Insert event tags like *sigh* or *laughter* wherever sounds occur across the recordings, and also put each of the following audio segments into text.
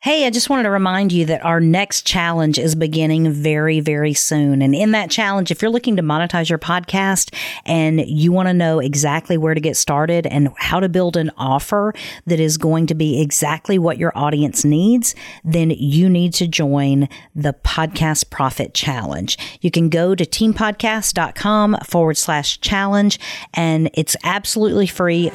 Hey, I just wanted to remind you that our next challenge is beginning very, very soon. And in that challenge, if you're looking to monetize your podcast and you want to know exactly where to get started and how to build an offer that is going to be exactly what your audience needs, then you need to join the Podcast Profit Challenge. You can go to teampodcast.com forward slash challenge and it's absolutely free.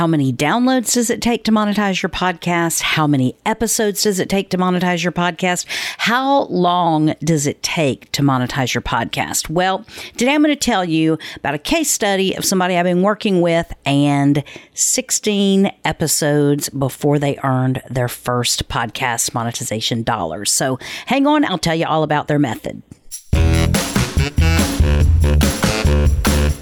How many downloads does it take to monetize your podcast? How many episodes does it take to monetize your podcast? How long does it take to monetize your podcast? Well, today I'm going to tell you about a case study of somebody I've been working with and 16 episodes before they earned their first podcast monetization dollars. So hang on, I'll tell you all about their method.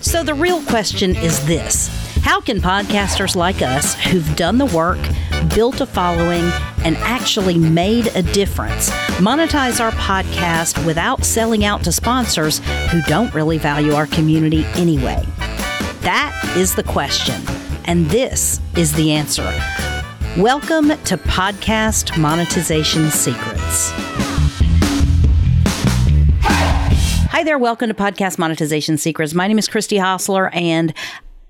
So the real question is this. How can podcasters like us who've done the work, built a following, and actually made a difference monetize our podcast without selling out to sponsors who don't really value our community anyway? That is the question, and this is the answer. Welcome to Podcast Monetization Secrets. Hi there, welcome to Podcast Monetization Secrets. My name is Christy Hostler, and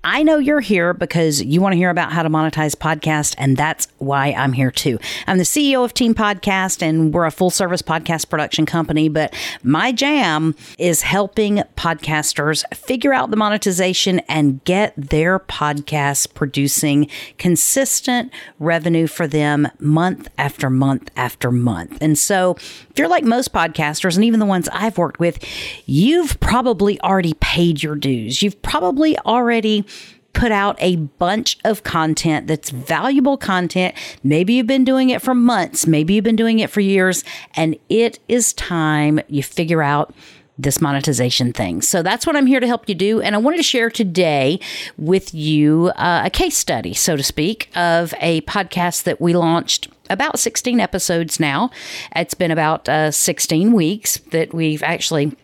I know you're here because you want to hear about how to monetize podcast, and that's why I'm here too. I'm the CEO of Team Podcast, and we're a full service podcast production company. But my jam is helping podcasters figure out the monetization and get their podcasts producing consistent revenue for them month after month after month. And so, if you're like most podcasters, and even the ones I've worked with, you've probably already paid your dues. You've probably already put out a bunch of content that's valuable content. Maybe you've been doing it for months, maybe you've been doing it for years, and it is time you figure out this monetization thing. So that's what I'm here to help you do. And I wanted to share today with you uh, a case study, so to speak, of a podcast that we launched about 16 episodes now. It's been about uh, 16 weeks that we've actually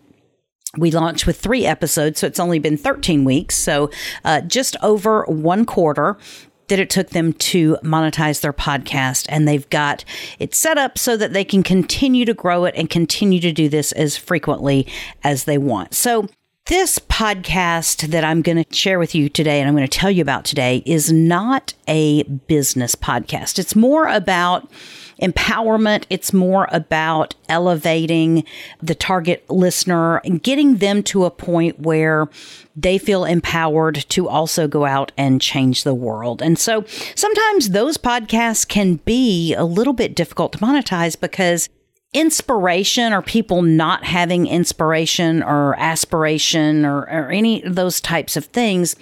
we launched with three episodes, so it's only been 13 weeks. So uh, just over one quarter that it took them to monetize their podcast. And they've got it set up so that they can continue to grow it and continue to do this as frequently as they want. So this podcast that I'm going to share with you today and I'm going to tell you about today is not a business podcast. It's more about empowerment. It's more about elevating the target listener and getting them to a point where they feel empowered to also go out and change the world. And so sometimes those podcasts can be a little bit difficult to monetize because inspiration or people not having inspiration or aspiration or, or, any of those types of things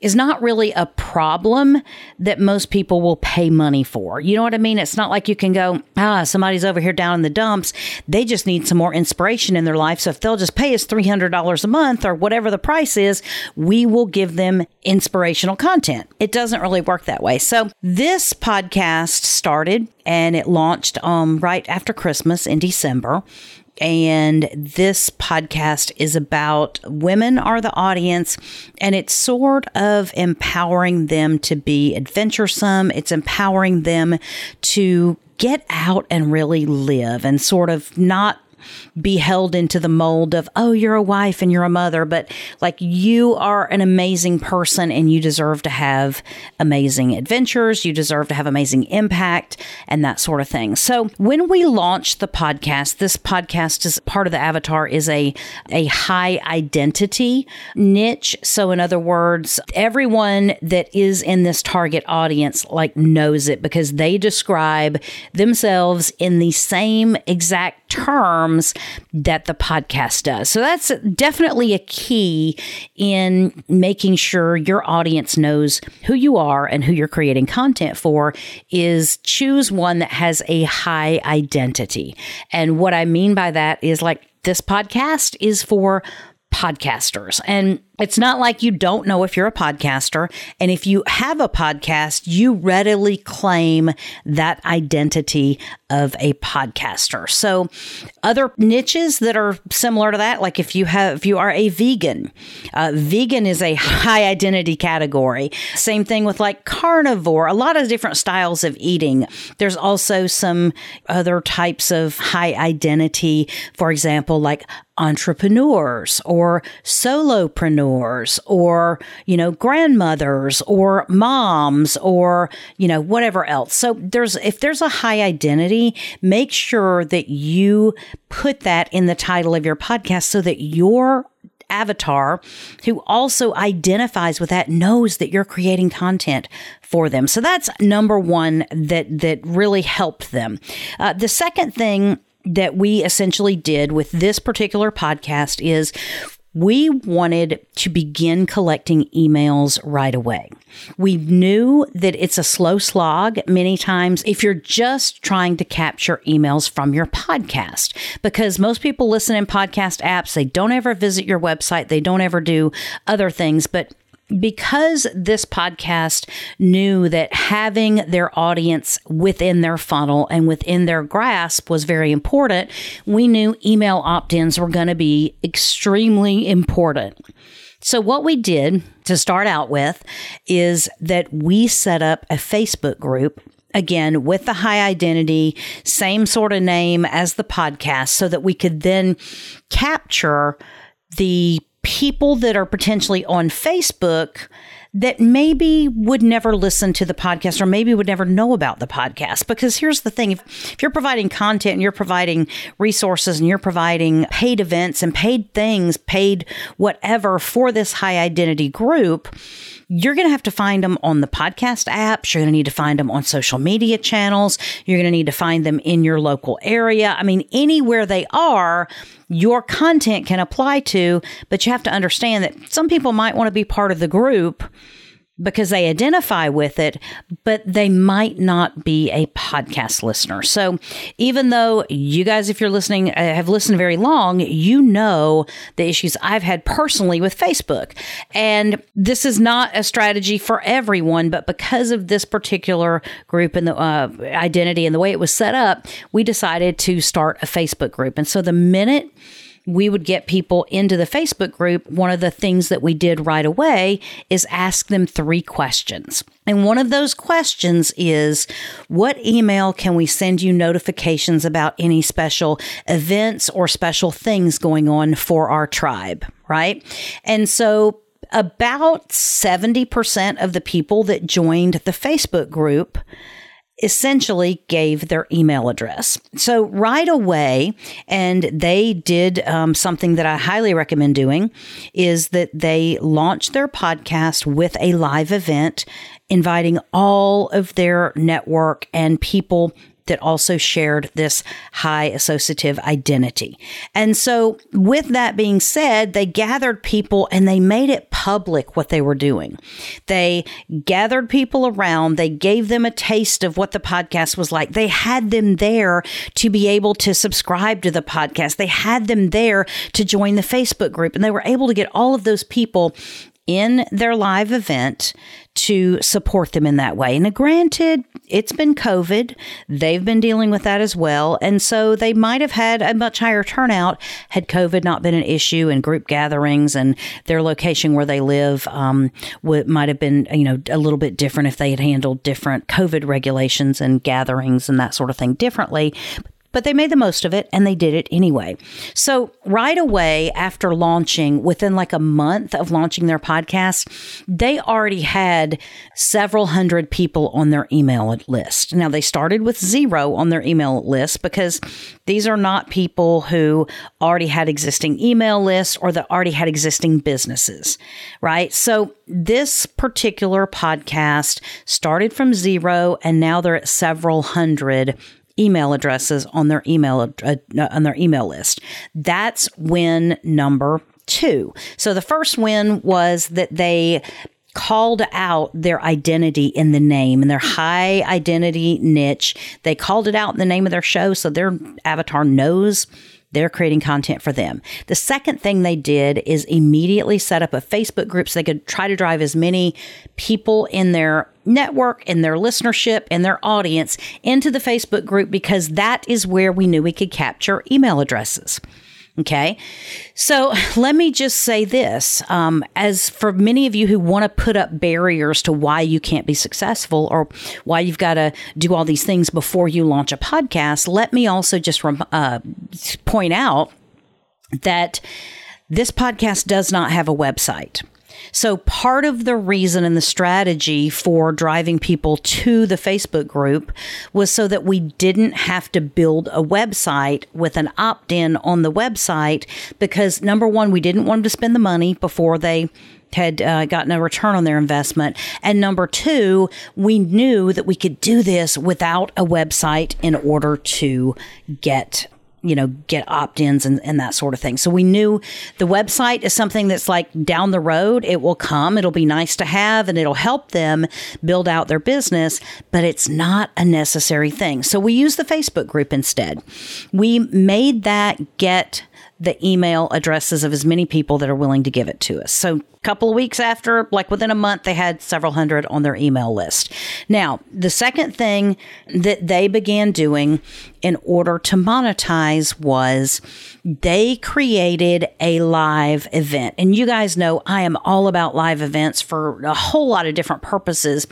is not really a problem that most people will pay money for. You know what I mean? It's not like you can go, ah, somebody's over here down in the dumps. They just need some more inspiration in their life. So if they'll just pay us $300 a month or whatever the price is, we will give them inspirational content. It doesn't really work that way. So this podcast started and it launched um, right after Christmas in December. And this podcast is about women are the audience, and it's sort of empowering them to be adventuresome. It's empowering them to get out and really live and sort of not be held into the mold of, oh, you're a wife and you're a mother, but like you are an amazing person and you deserve to have amazing adventures. You deserve to have amazing impact and that sort of thing. So when we launched the podcast, this podcast is part of the avatar is a, a high identity niche. So in other words, everyone that is in this target audience like knows it because they describe themselves in the same exact terms that the podcast does. So that's definitely a key in making sure your audience knows who you are and who you're creating content for is choose one that has a high identity. And what I mean by that is like this podcast is for podcasters. And it's not like you don't know if you're a podcaster. And if you have a podcast, you readily claim that identity of a podcaster. So, other niches that are similar to that, like if you have, if you are a vegan, uh, vegan is a high identity category. Same thing with like carnivore, a lot of different styles of eating. There's also some other types of high identity, for example, like entrepreneurs or solopreneurs or, you know, grandmothers or moms or, you know, whatever else. So there's, if there's a high identity, make sure that you put that in the title of your podcast so that your avatar who also identifies with that knows that you're creating content for them. So that's number one that that really helped them. Uh, the second thing that we essentially did with this particular podcast is we wanted to begin collecting emails right away. We knew that it's a slow slog many times if you're just trying to capture emails from your podcast, because most people listen in podcast apps. They don't ever visit your website. They don't ever do other things, but because this podcast knew that having their audience within their funnel and within their grasp was very important, we knew email opt ins were going to be extremely important. So, what we did to start out with is that we set up a Facebook group again with the high identity, same sort of name as the podcast, so that we could then capture the people that are potentially on Facebook that maybe would never listen to the podcast or maybe would never know about the podcast. Because here's the thing if, if you're providing content and you're providing resources and you're providing paid events and paid things, paid whatever for this high identity group, you're going to have to find them on the podcast apps. You're going to need to find them on social media channels. You're going to need to find them in your local area. I mean, anywhere they are, your content can apply to, but you have to understand that some people might want to be part of the group because they identify with it, but they might not be a podcast listener. So even though you guys, if you're listening, uh, have listened very long, you know the issues I've had personally with Facebook. And this is not a strategy for everyone, but because of this particular group and the uh, identity and the way it was set up, we decided to start a Facebook group. And so the minute we would get people into the Facebook group, one of the things that we did right away is ask them three questions. And one of those questions is What email can we send you notifications about any special events or special things going on for our tribe? Right. And so about 70% of the people that joined the Facebook group essentially gave their email address. So right away, and they did um, something that I highly recommend doing, is that they launched their podcast with a live event, inviting all of their network and people that also shared this high associative identity. And so, with that being said, they gathered people and they made it public what they were doing. They gathered people around, they gave them a taste of what the podcast was like. They had them there to be able to subscribe to the podcast, they had them there to join the Facebook group, and they were able to get all of those people in their live event to support them in that way. And granted, it's been COVID. They've been dealing with that as well. And so they might have had a much higher turnout had COVID not been an issue and group gatherings and their location where they live um, might have been, you know, a little bit different if they had handled different COVID regulations and gatherings and that sort of thing differently but they made the most of it and they did it anyway. So, right away after launching, within like a month of launching their podcast, they already had several hundred people on their email list. Now, they started with zero on their email list because these are not people who already had existing email lists or that already had existing businesses, right? So, this particular podcast started from zero and now they're at several hundred email addresses on their email uh, on their email list. That's win number 2. So the first win was that they called out their identity in the name and their high identity niche. They called it out in the name of their show so their avatar knows They're creating content for them. The second thing they did is immediately set up a Facebook group so they could try to drive as many people in their network, in their listenership, in their audience into the Facebook group because that is where we knew we could capture email addresses. Okay. So *laughs* let me just say this. Um, as for many of you who want to put up barriers to why you can't be successful or why you've got to do all these things before you launch a podcast, let me also just uh, point out that this podcast does not have a website. So, part of the reason and the strategy for driving people to the Facebook group was so that we didn't have to build a website with an opt in on the website because number one, we didn't want them to spend the money before they had uh, gotten a return on their investment. And number two, we knew that we could do this without a website in order to get you know, get opt ins and, and that sort of thing. So we knew the website is something that's like down the road. It will come, it'll be nice to have, and it'll help them build out their business, but it's not a necessary thing. So we use the Facebook group instead. We made that get the email addresses of as many people that are willing to give it to us. So a couple of weeks after, like within a month, they had several hundred on their email list. Now, the second thing that they began doing in order to monetize was they created a live event. And you guys know I am all about live events for a whole lot of different purposes.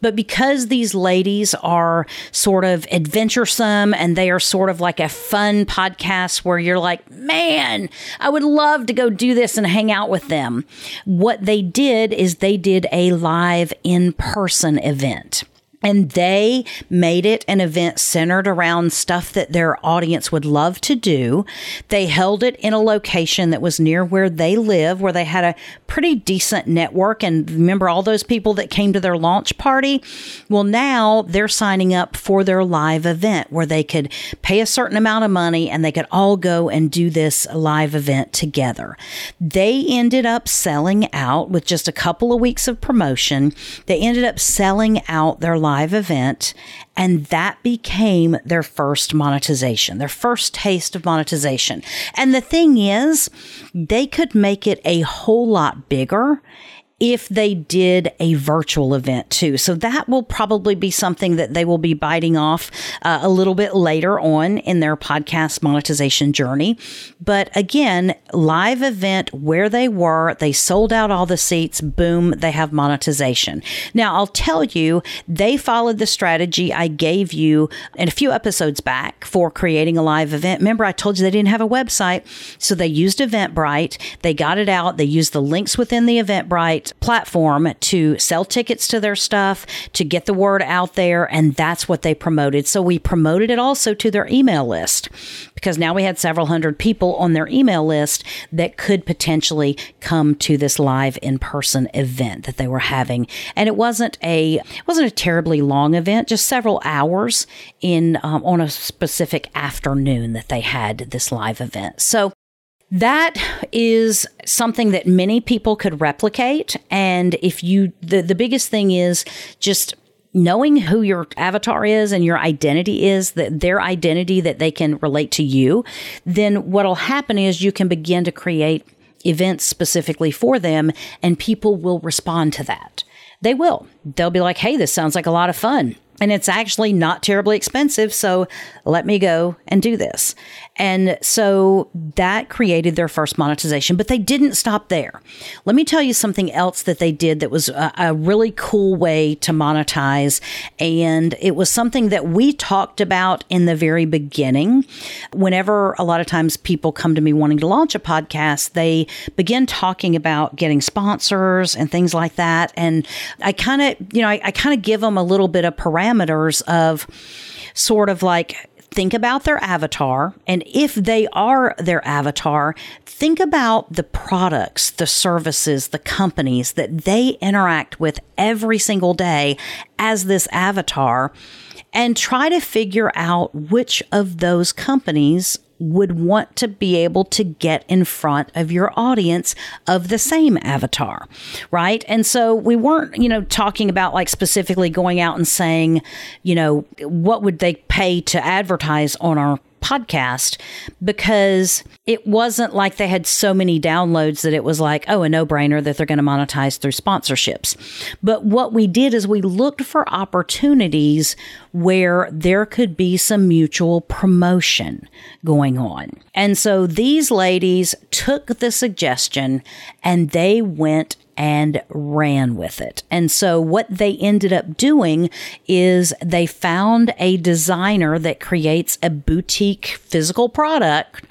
But because these ladies are sort of adventuresome and they are sort of like a fun podcast where you're like, man, I would love to go do this and hang out with them. What they did is they did a live in person event. And they made it an event centered around stuff that their audience would love to do. They held it in a location that was near where they live, where they had a pretty decent network. And remember all those people that came to their launch party? Well, now they're signing up for their live event where they could pay a certain amount of money and they could all go and do this live event together. They ended up selling out with just a couple of weeks of promotion. They ended up selling out their live live event. And that became their first monetization, their first taste of monetization. And the thing is, they could make it a whole lot bigger if they did a virtual event too. So that will probably be something that they will be biting off uh, a little bit later on in their podcast monetization journey. But again, live event where they were, they sold out all the seats, boom, they have monetization. Now, I'll tell you, they followed the strategy I gave you in a few episodes back for creating a live event. Remember, I told you they didn't have a website, so they used Eventbrite. They got it out, they used the links within the Eventbrite platform to sell tickets to their stuff, to get the word out there. And that's what they promoted. So we promoted it also to their email list because now we had several hundred people on their email list that could potentially come to this live in person event that they were having. And it wasn't a, it wasn't a terribly long event, just several hours in, um, on a specific afternoon that they had this live event. So that is something that many people could replicate. And if you, the, the biggest thing is just knowing who your avatar is and your identity is that their identity that they can relate to you then what'll happen is you can begin to create events specifically for them and people will respond to that. They will. They'll be like hey this sounds like a lot of fun and it's actually not terribly expensive. So let me go and do this. And so that created their first monetization, but they didn't stop there. Let me tell you something else that they did that was a, a really cool way to monetize. And it was something that we talked about in the very beginning. Whenever a lot of times people come to me wanting to launch a podcast, they begin talking about getting sponsors and things like that. And I kind of, you know, I, I kind of give them a little bit of parameters parameters of sort of like think about their avatar. And if they are their avatar, think about the products, the services, the companies that they interact with every single day as this avatar and try to figure out which of those companies would want to be able to get in front of your audience of the same avatar, right? And so we weren't, you know, talking about like specifically going out and saying, you know, what would they pay to advertise on our podcast because it wasn't like they had so many downloads that it was like, oh, a no brainer that they're going to monetize through sponsorships. But what we did is we looked for opportunities where there could be some mutual promotion going on. And so these ladies took the suggestion and they went and ran with it. And so what they ended up doing is they found a designer that creates a boutique physical product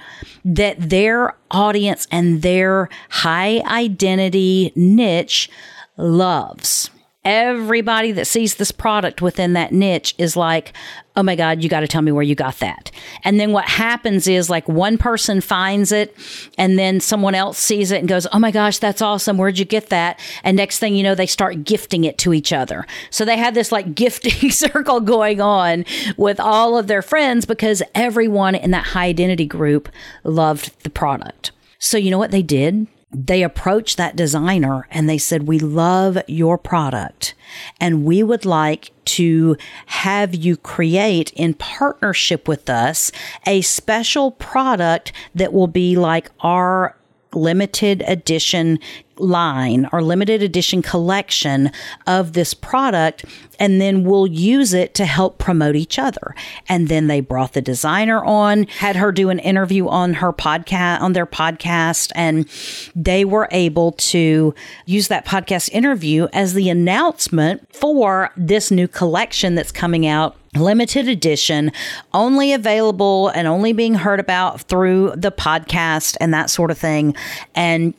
that their audience and their high identity niche loves everybody that sees this product within that niche is like, oh my God, you got to tell me where you got that. And then what happens is like one person finds it and then someone else sees it and goes, oh my gosh, that's awesome. Where'd you get that? And next thing you know, they start gifting it to each other. So they have this like *laughs* gifting circle going on with all of their friends because everyone in that high identity group loved the product. So you know what they did? They approached that designer and they said, We love your product and we would like to have you create in partnership with us a special product that will be like our limited edition line or limited edition collection of this product and then we'll use it to help promote each other. And then they brought the designer on, had her do an interview on her podcast, on their podcast, and they were able to use that podcast interview as the announcement for this new collection that's coming out limited edition, only available and only being heard about through the podcast and that sort of thing. And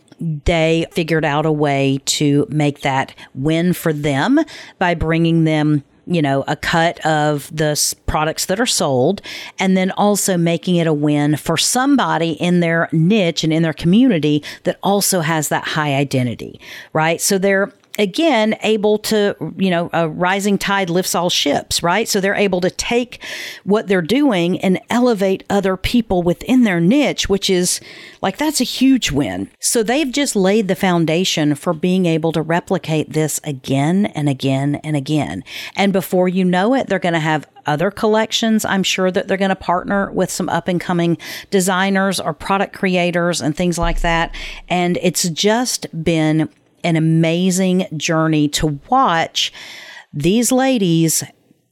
they figured out a way to make that win for them by bringing them you know, a cut of the products that are sold, and then also making it a win for somebody in their niche and in their community that also has that high identity, right? So they're again able to you know a rising tide lifts all ships right so they're able to take what they're doing and elevate other people within their niche which is like that's a huge win so they've just laid the foundation for being able to replicate this again and again and again and before you know it they're going to have other collections. I'm sure that they're going to partner with some up and coming designers or product creators and things like that. And it's just been an amazing journey to watch these ladies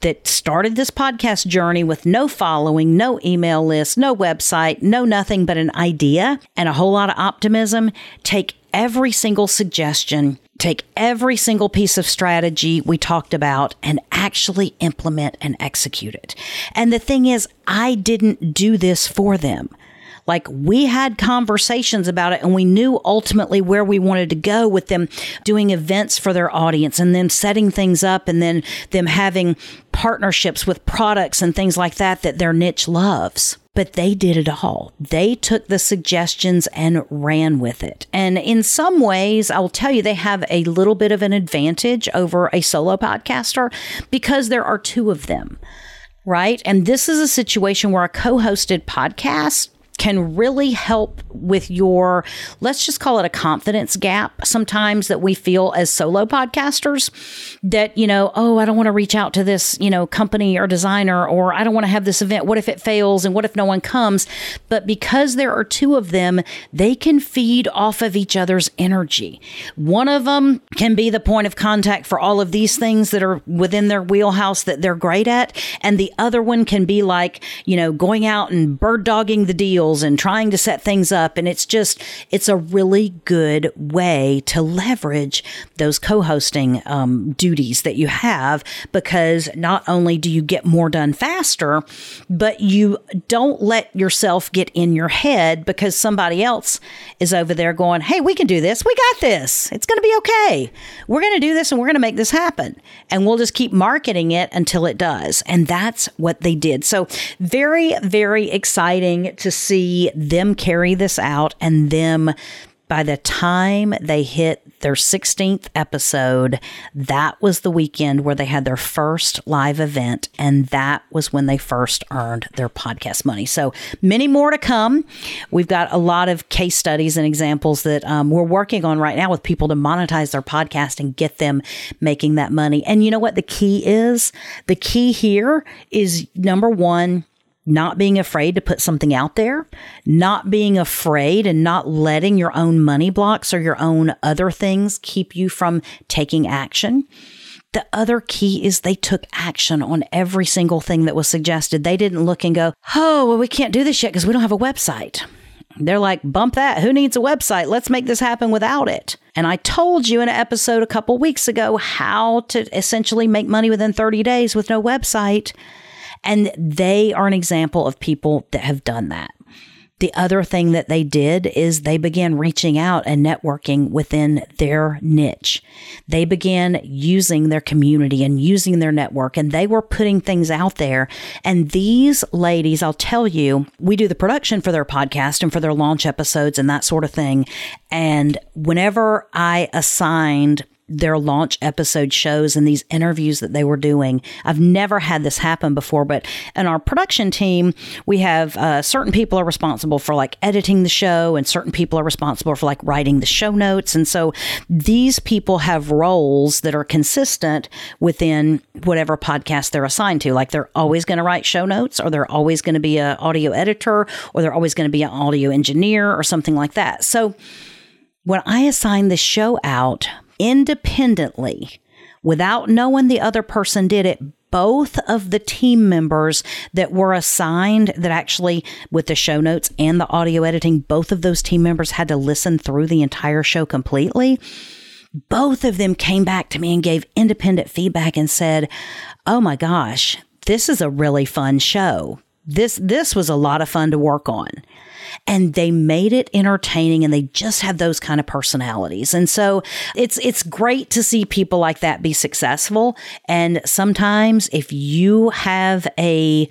that started this podcast journey with no following, no email list, no website, no nothing but an idea and a whole lot of optimism take every single suggestion, take every single piece of strategy we talked about and actually implement and execute it. And the thing is, I didn't do this for them. Like we had conversations about it and we knew ultimately where we wanted to go with them doing events for their audience and then setting things up and then them having partnerships with products and things like that that their niche loves but they did it all. They took the suggestions and ran with it. And in some ways, I'll tell you, they have a little bit of an advantage over a solo podcaster because there are two of them, right? And this is a situation where a co hosted podcast can really help with your, let's just call it a confidence gap sometimes that we feel as solo podcasters that, you know, oh, I don't want to reach out to this, you know, company or designer, or I don't want to have this event. What if it fails? And what if no one comes? But because there are two of them, they can feed off of each other's energy. One of them can be the point of contact for all of these things that are within their wheelhouse that they're great at. And the other one can be like, you know, going out and bird dogging the deal deals and trying to set things up. And it's just, it's a really good way to leverage those co hosting um, duties that you have because not only do you get more done faster, but you don't let yourself get in your head because somebody else is over there going, Hey, we can do this. We got this. It's going to be okay. We're going to do this and we're going to make this happen. And we'll just keep marketing it until it does. And that's what they did. So, very, very exciting to see see them carry this out and them by the time they hit their 16th episode, that was the weekend where they had their first live event, and that was when they first earned their podcast money. So, many more to come. We've got a lot of case studies and examples that um, we're working on right now with people to monetize their podcast and get them making that money. And you know what the key is? The key here is number one, not being afraid to put something out there, not being afraid and not letting your own money blocks or your own other things keep you from taking action. The other key is they took action on every single thing that was suggested. They didn't look and go, oh, well, we can't do this yet because we don't have a website. They're like, bump that. Who needs a website? Let's make this happen without it. And I told you in an episode a couple weeks ago how to essentially make money within 30 days with no website. And they are an example of people that have done that. The other thing that they did is they began reaching out and networking within their niche. They began using their community and using their network and they were putting things out there. And these ladies, I'll tell you, we do the production for their podcast and for their launch episodes and that sort of thing. And whenever I assigned their launch episode shows and these interviews that they were doing. I've never had this happen before, but in our production team, we have uh, certain people are responsible for like editing the show, and certain people are responsible for like writing the show notes. And so these people have roles that are consistent within whatever podcast they're assigned to. Like they're always going to write show notes, or they're always going to be an audio editor, or they're always going to be an audio engineer, or something like that. So when I assign the show out, independently without knowing the other person did it both of the team members that were assigned that actually with the show notes and the audio editing both of those team members had to listen through the entire show completely. Both of them came back to me and gave independent feedback and said oh my gosh this is a really fun show this this was a lot of fun to work on and they made it entertaining and they just have those kind of personalities. And so it's it's great to see people like that be successful and sometimes if you have a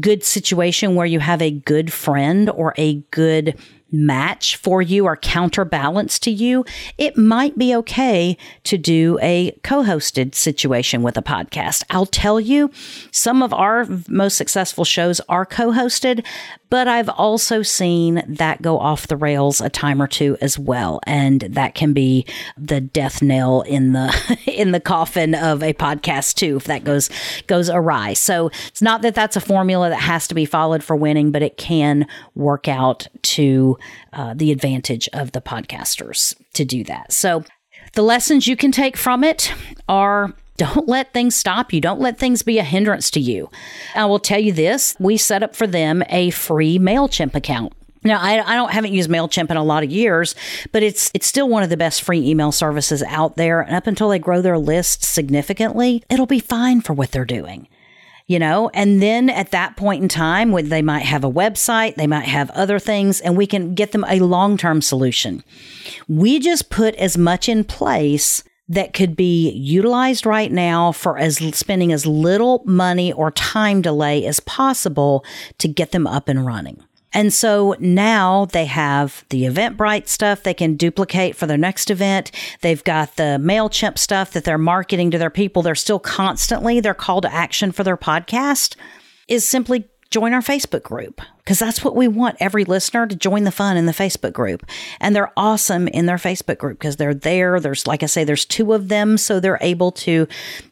good situation where you have a good friend or a good match for you or counterbalance to you, it might be okay to do a co hosted situation with a podcast. I'll tell you, some of our most successful shows are co hosted, but I've also seen that go off the rails a time or two as well. And that can be the death knell in the, *laughs* in the coffin of a podcast too, if that goes, goes awry. So it's not that that's a formula that has to be followed for winning, but it can work out to uh, the advantage of the podcasters to do that. So the lessons you can take from it are don't let things stop you. Don't let things be a hindrance to you. I will tell you this we set up for them a free MailChimp account. Now, I, I don't haven't used Mailchimp in a lot of years, but it's it's still one of the best free email services out there. And up until they grow their list significantly, it'll be fine for what they're doing you know and then at that point in time when they might have a website they might have other things and we can get them a long-term solution we just put as much in place that could be utilized right now for as spending as little money or time delay as possible to get them up and running. And so now they have the Eventbrite stuff they can duplicate for their next event. They've got the MailChimp stuff that they're marketing to their people. They're still constantly, their call to action for their podcast is simply join our Facebook group because that's what we want every listener to join the fun in the Facebook group. And they're awesome in their Facebook group because they're there. There's, like I say, there's two of them. So they're able to,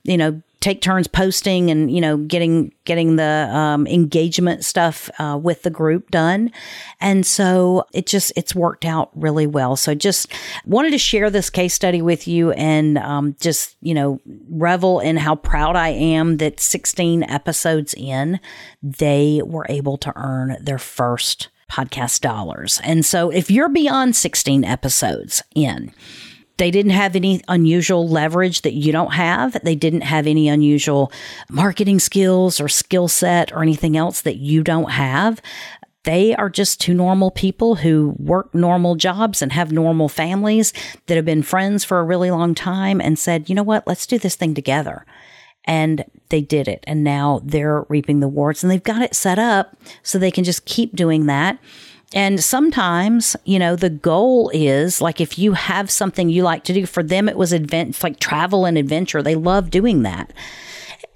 you know, take turns posting and you know getting getting the um, engagement stuff uh, with the group done. And so it just it's worked out really well. So just wanted to share this case study with you and um, just you know revel in how proud i am that 16 episodes in they were able to earn their first podcast dollars. And so if you're beyond 16 episodes in they didn't have any unusual leverage that you don't have. They didn't have any unusual marketing skills or skill set or anything else that you don't have. They are just two normal people who work normal jobs and have normal families that have been friends for a really long time and said, you know what, let's do this thing together. And they did it. And now they're reaping the rewards and they've got it set up so they can just keep doing that and sometimes, you know, the goal is like if you have something you like to do, for them, it was advent, like travel and adventure. They love doing that.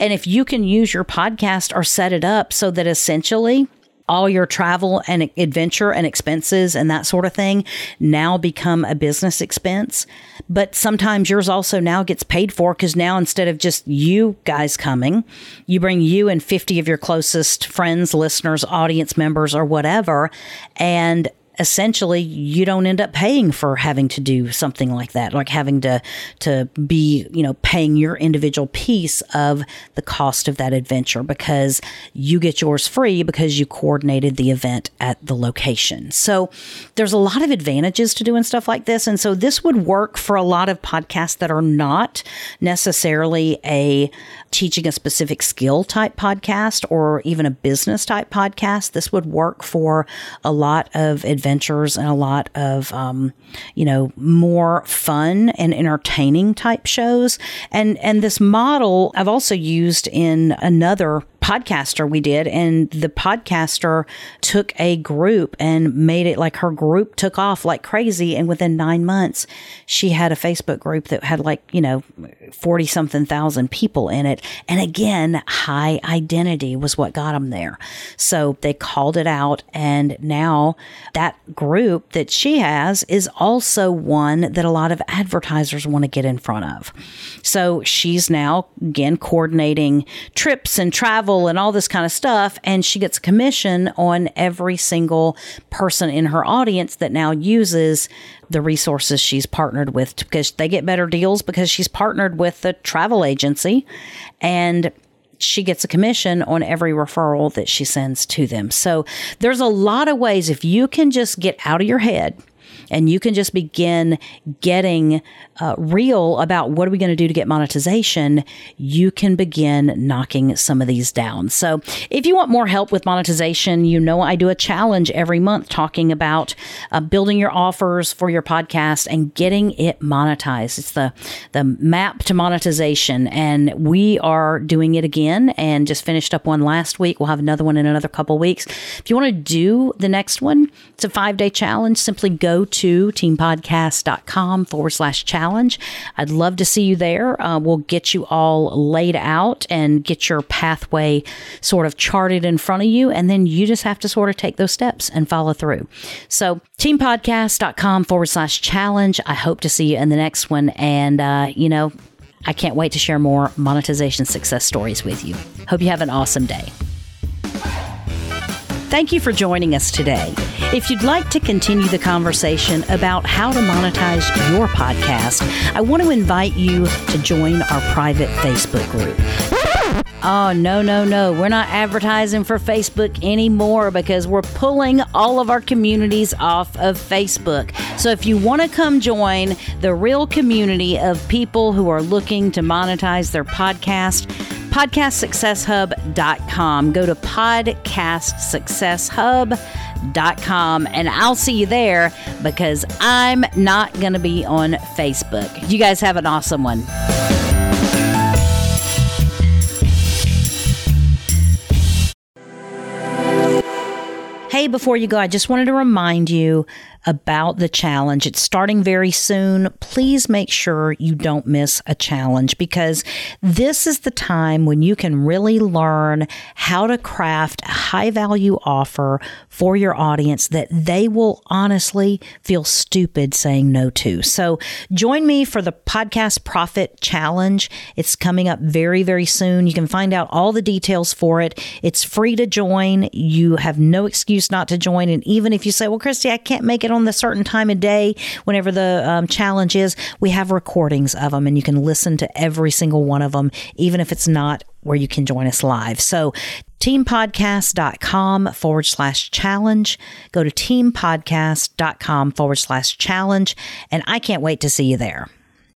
And if you can use your podcast or set it up so that essentially all your travel and adventure and expenses and that sort of thing now become a business expense. But sometimes yours also now gets paid for because now instead of just you guys coming, you bring you and 50 of your closest friends, listeners, audience members, or whatever. And essentially you don't end up paying for having to do something like that like having to to be you know paying your individual piece of the cost of that adventure because you get yours free because you coordinated the event at the location. So there's a lot of advantages to doing stuff like this. And so this would work for a lot of podcasts that are not necessarily a teaching a specific skill type podcast or even a business type podcast this would work for a lot of adventures and a lot of, um, you know, more fun and entertaining type shows. And, and this model I've also used in another podcaster we did and the podcaster took a group and made it like her group took off like crazy and within 9 months she had a Facebook group that had like, you know, 40 something thousand people in it and again, high identity was what got them there. So they called it out and now that group that she has is also one that a lot of advertisers want to get in front of. So she's now again coordinating trips and travel and all this kind of stuff. And she gets a commission on every single person in her audience that now uses the resources she's partnered with because they get better deals because she's partnered with the travel agency and she gets a commission on every referral that she sends to them. So there's a lot of ways if you can just get out of your head and you can just begin getting uh, real about what are we going to do to get monetization, you can begin knocking some of these down. So, if you want more help with monetization, you know I do a challenge every month talking about uh, building your offers for your podcast and getting it monetized. It's the the map to monetization, and we are doing it again and just finished up one last week. We'll have another one in another couple weeks. If you want to do the next one, it's a five day challenge. Simply go to teampodcast.com forward slash challenge. I'd love to see you there. Uh, we'll get you all laid out and get your pathway sort of charted in front of you. And then you just have to sort of take those steps and follow through. So, teampodcast.com forward slash challenge. I hope to see you in the next one. And, uh, you know, I can't wait to share more monetization success stories with you. Hope you have an awesome day. Thank you for joining us today. If you'd like to continue the conversation about how to monetize your podcast, I want to invite you to join our private Facebook group. Oh, no, no, no. We're not advertising for Facebook anymore because we're pulling all of our communities off of Facebook. So if you want to come join the real community of people who are looking to monetize their podcast, podcastsuccesshub.com. Go to podcastsuccesshub.com and I'll see you there because I'm not going to be on Facebook. You guys have an awesome one. Hey, before you go, I just wanted to remind you about the challenge. It's starting very soon. Please make sure you don't miss a challenge because this is the time when you can really learn how to craft a high value offer for your audience that they will honestly feel stupid saying no to. So join me for the Podcast Profit Challenge. It's coming up very, very soon. You can find out all the details for it. It's free to join. You have no excuse not to join. And even if you say, well, Christy, I can't make it on the certain time of day, whenever the um, challenge is, we have recordings of them and you can listen to every single one of them, even if it's not where you can join us live. So teampodcast.com forward slash challenge. Go to teampodcast.com forward slash challenge. And I can't wait to see you there.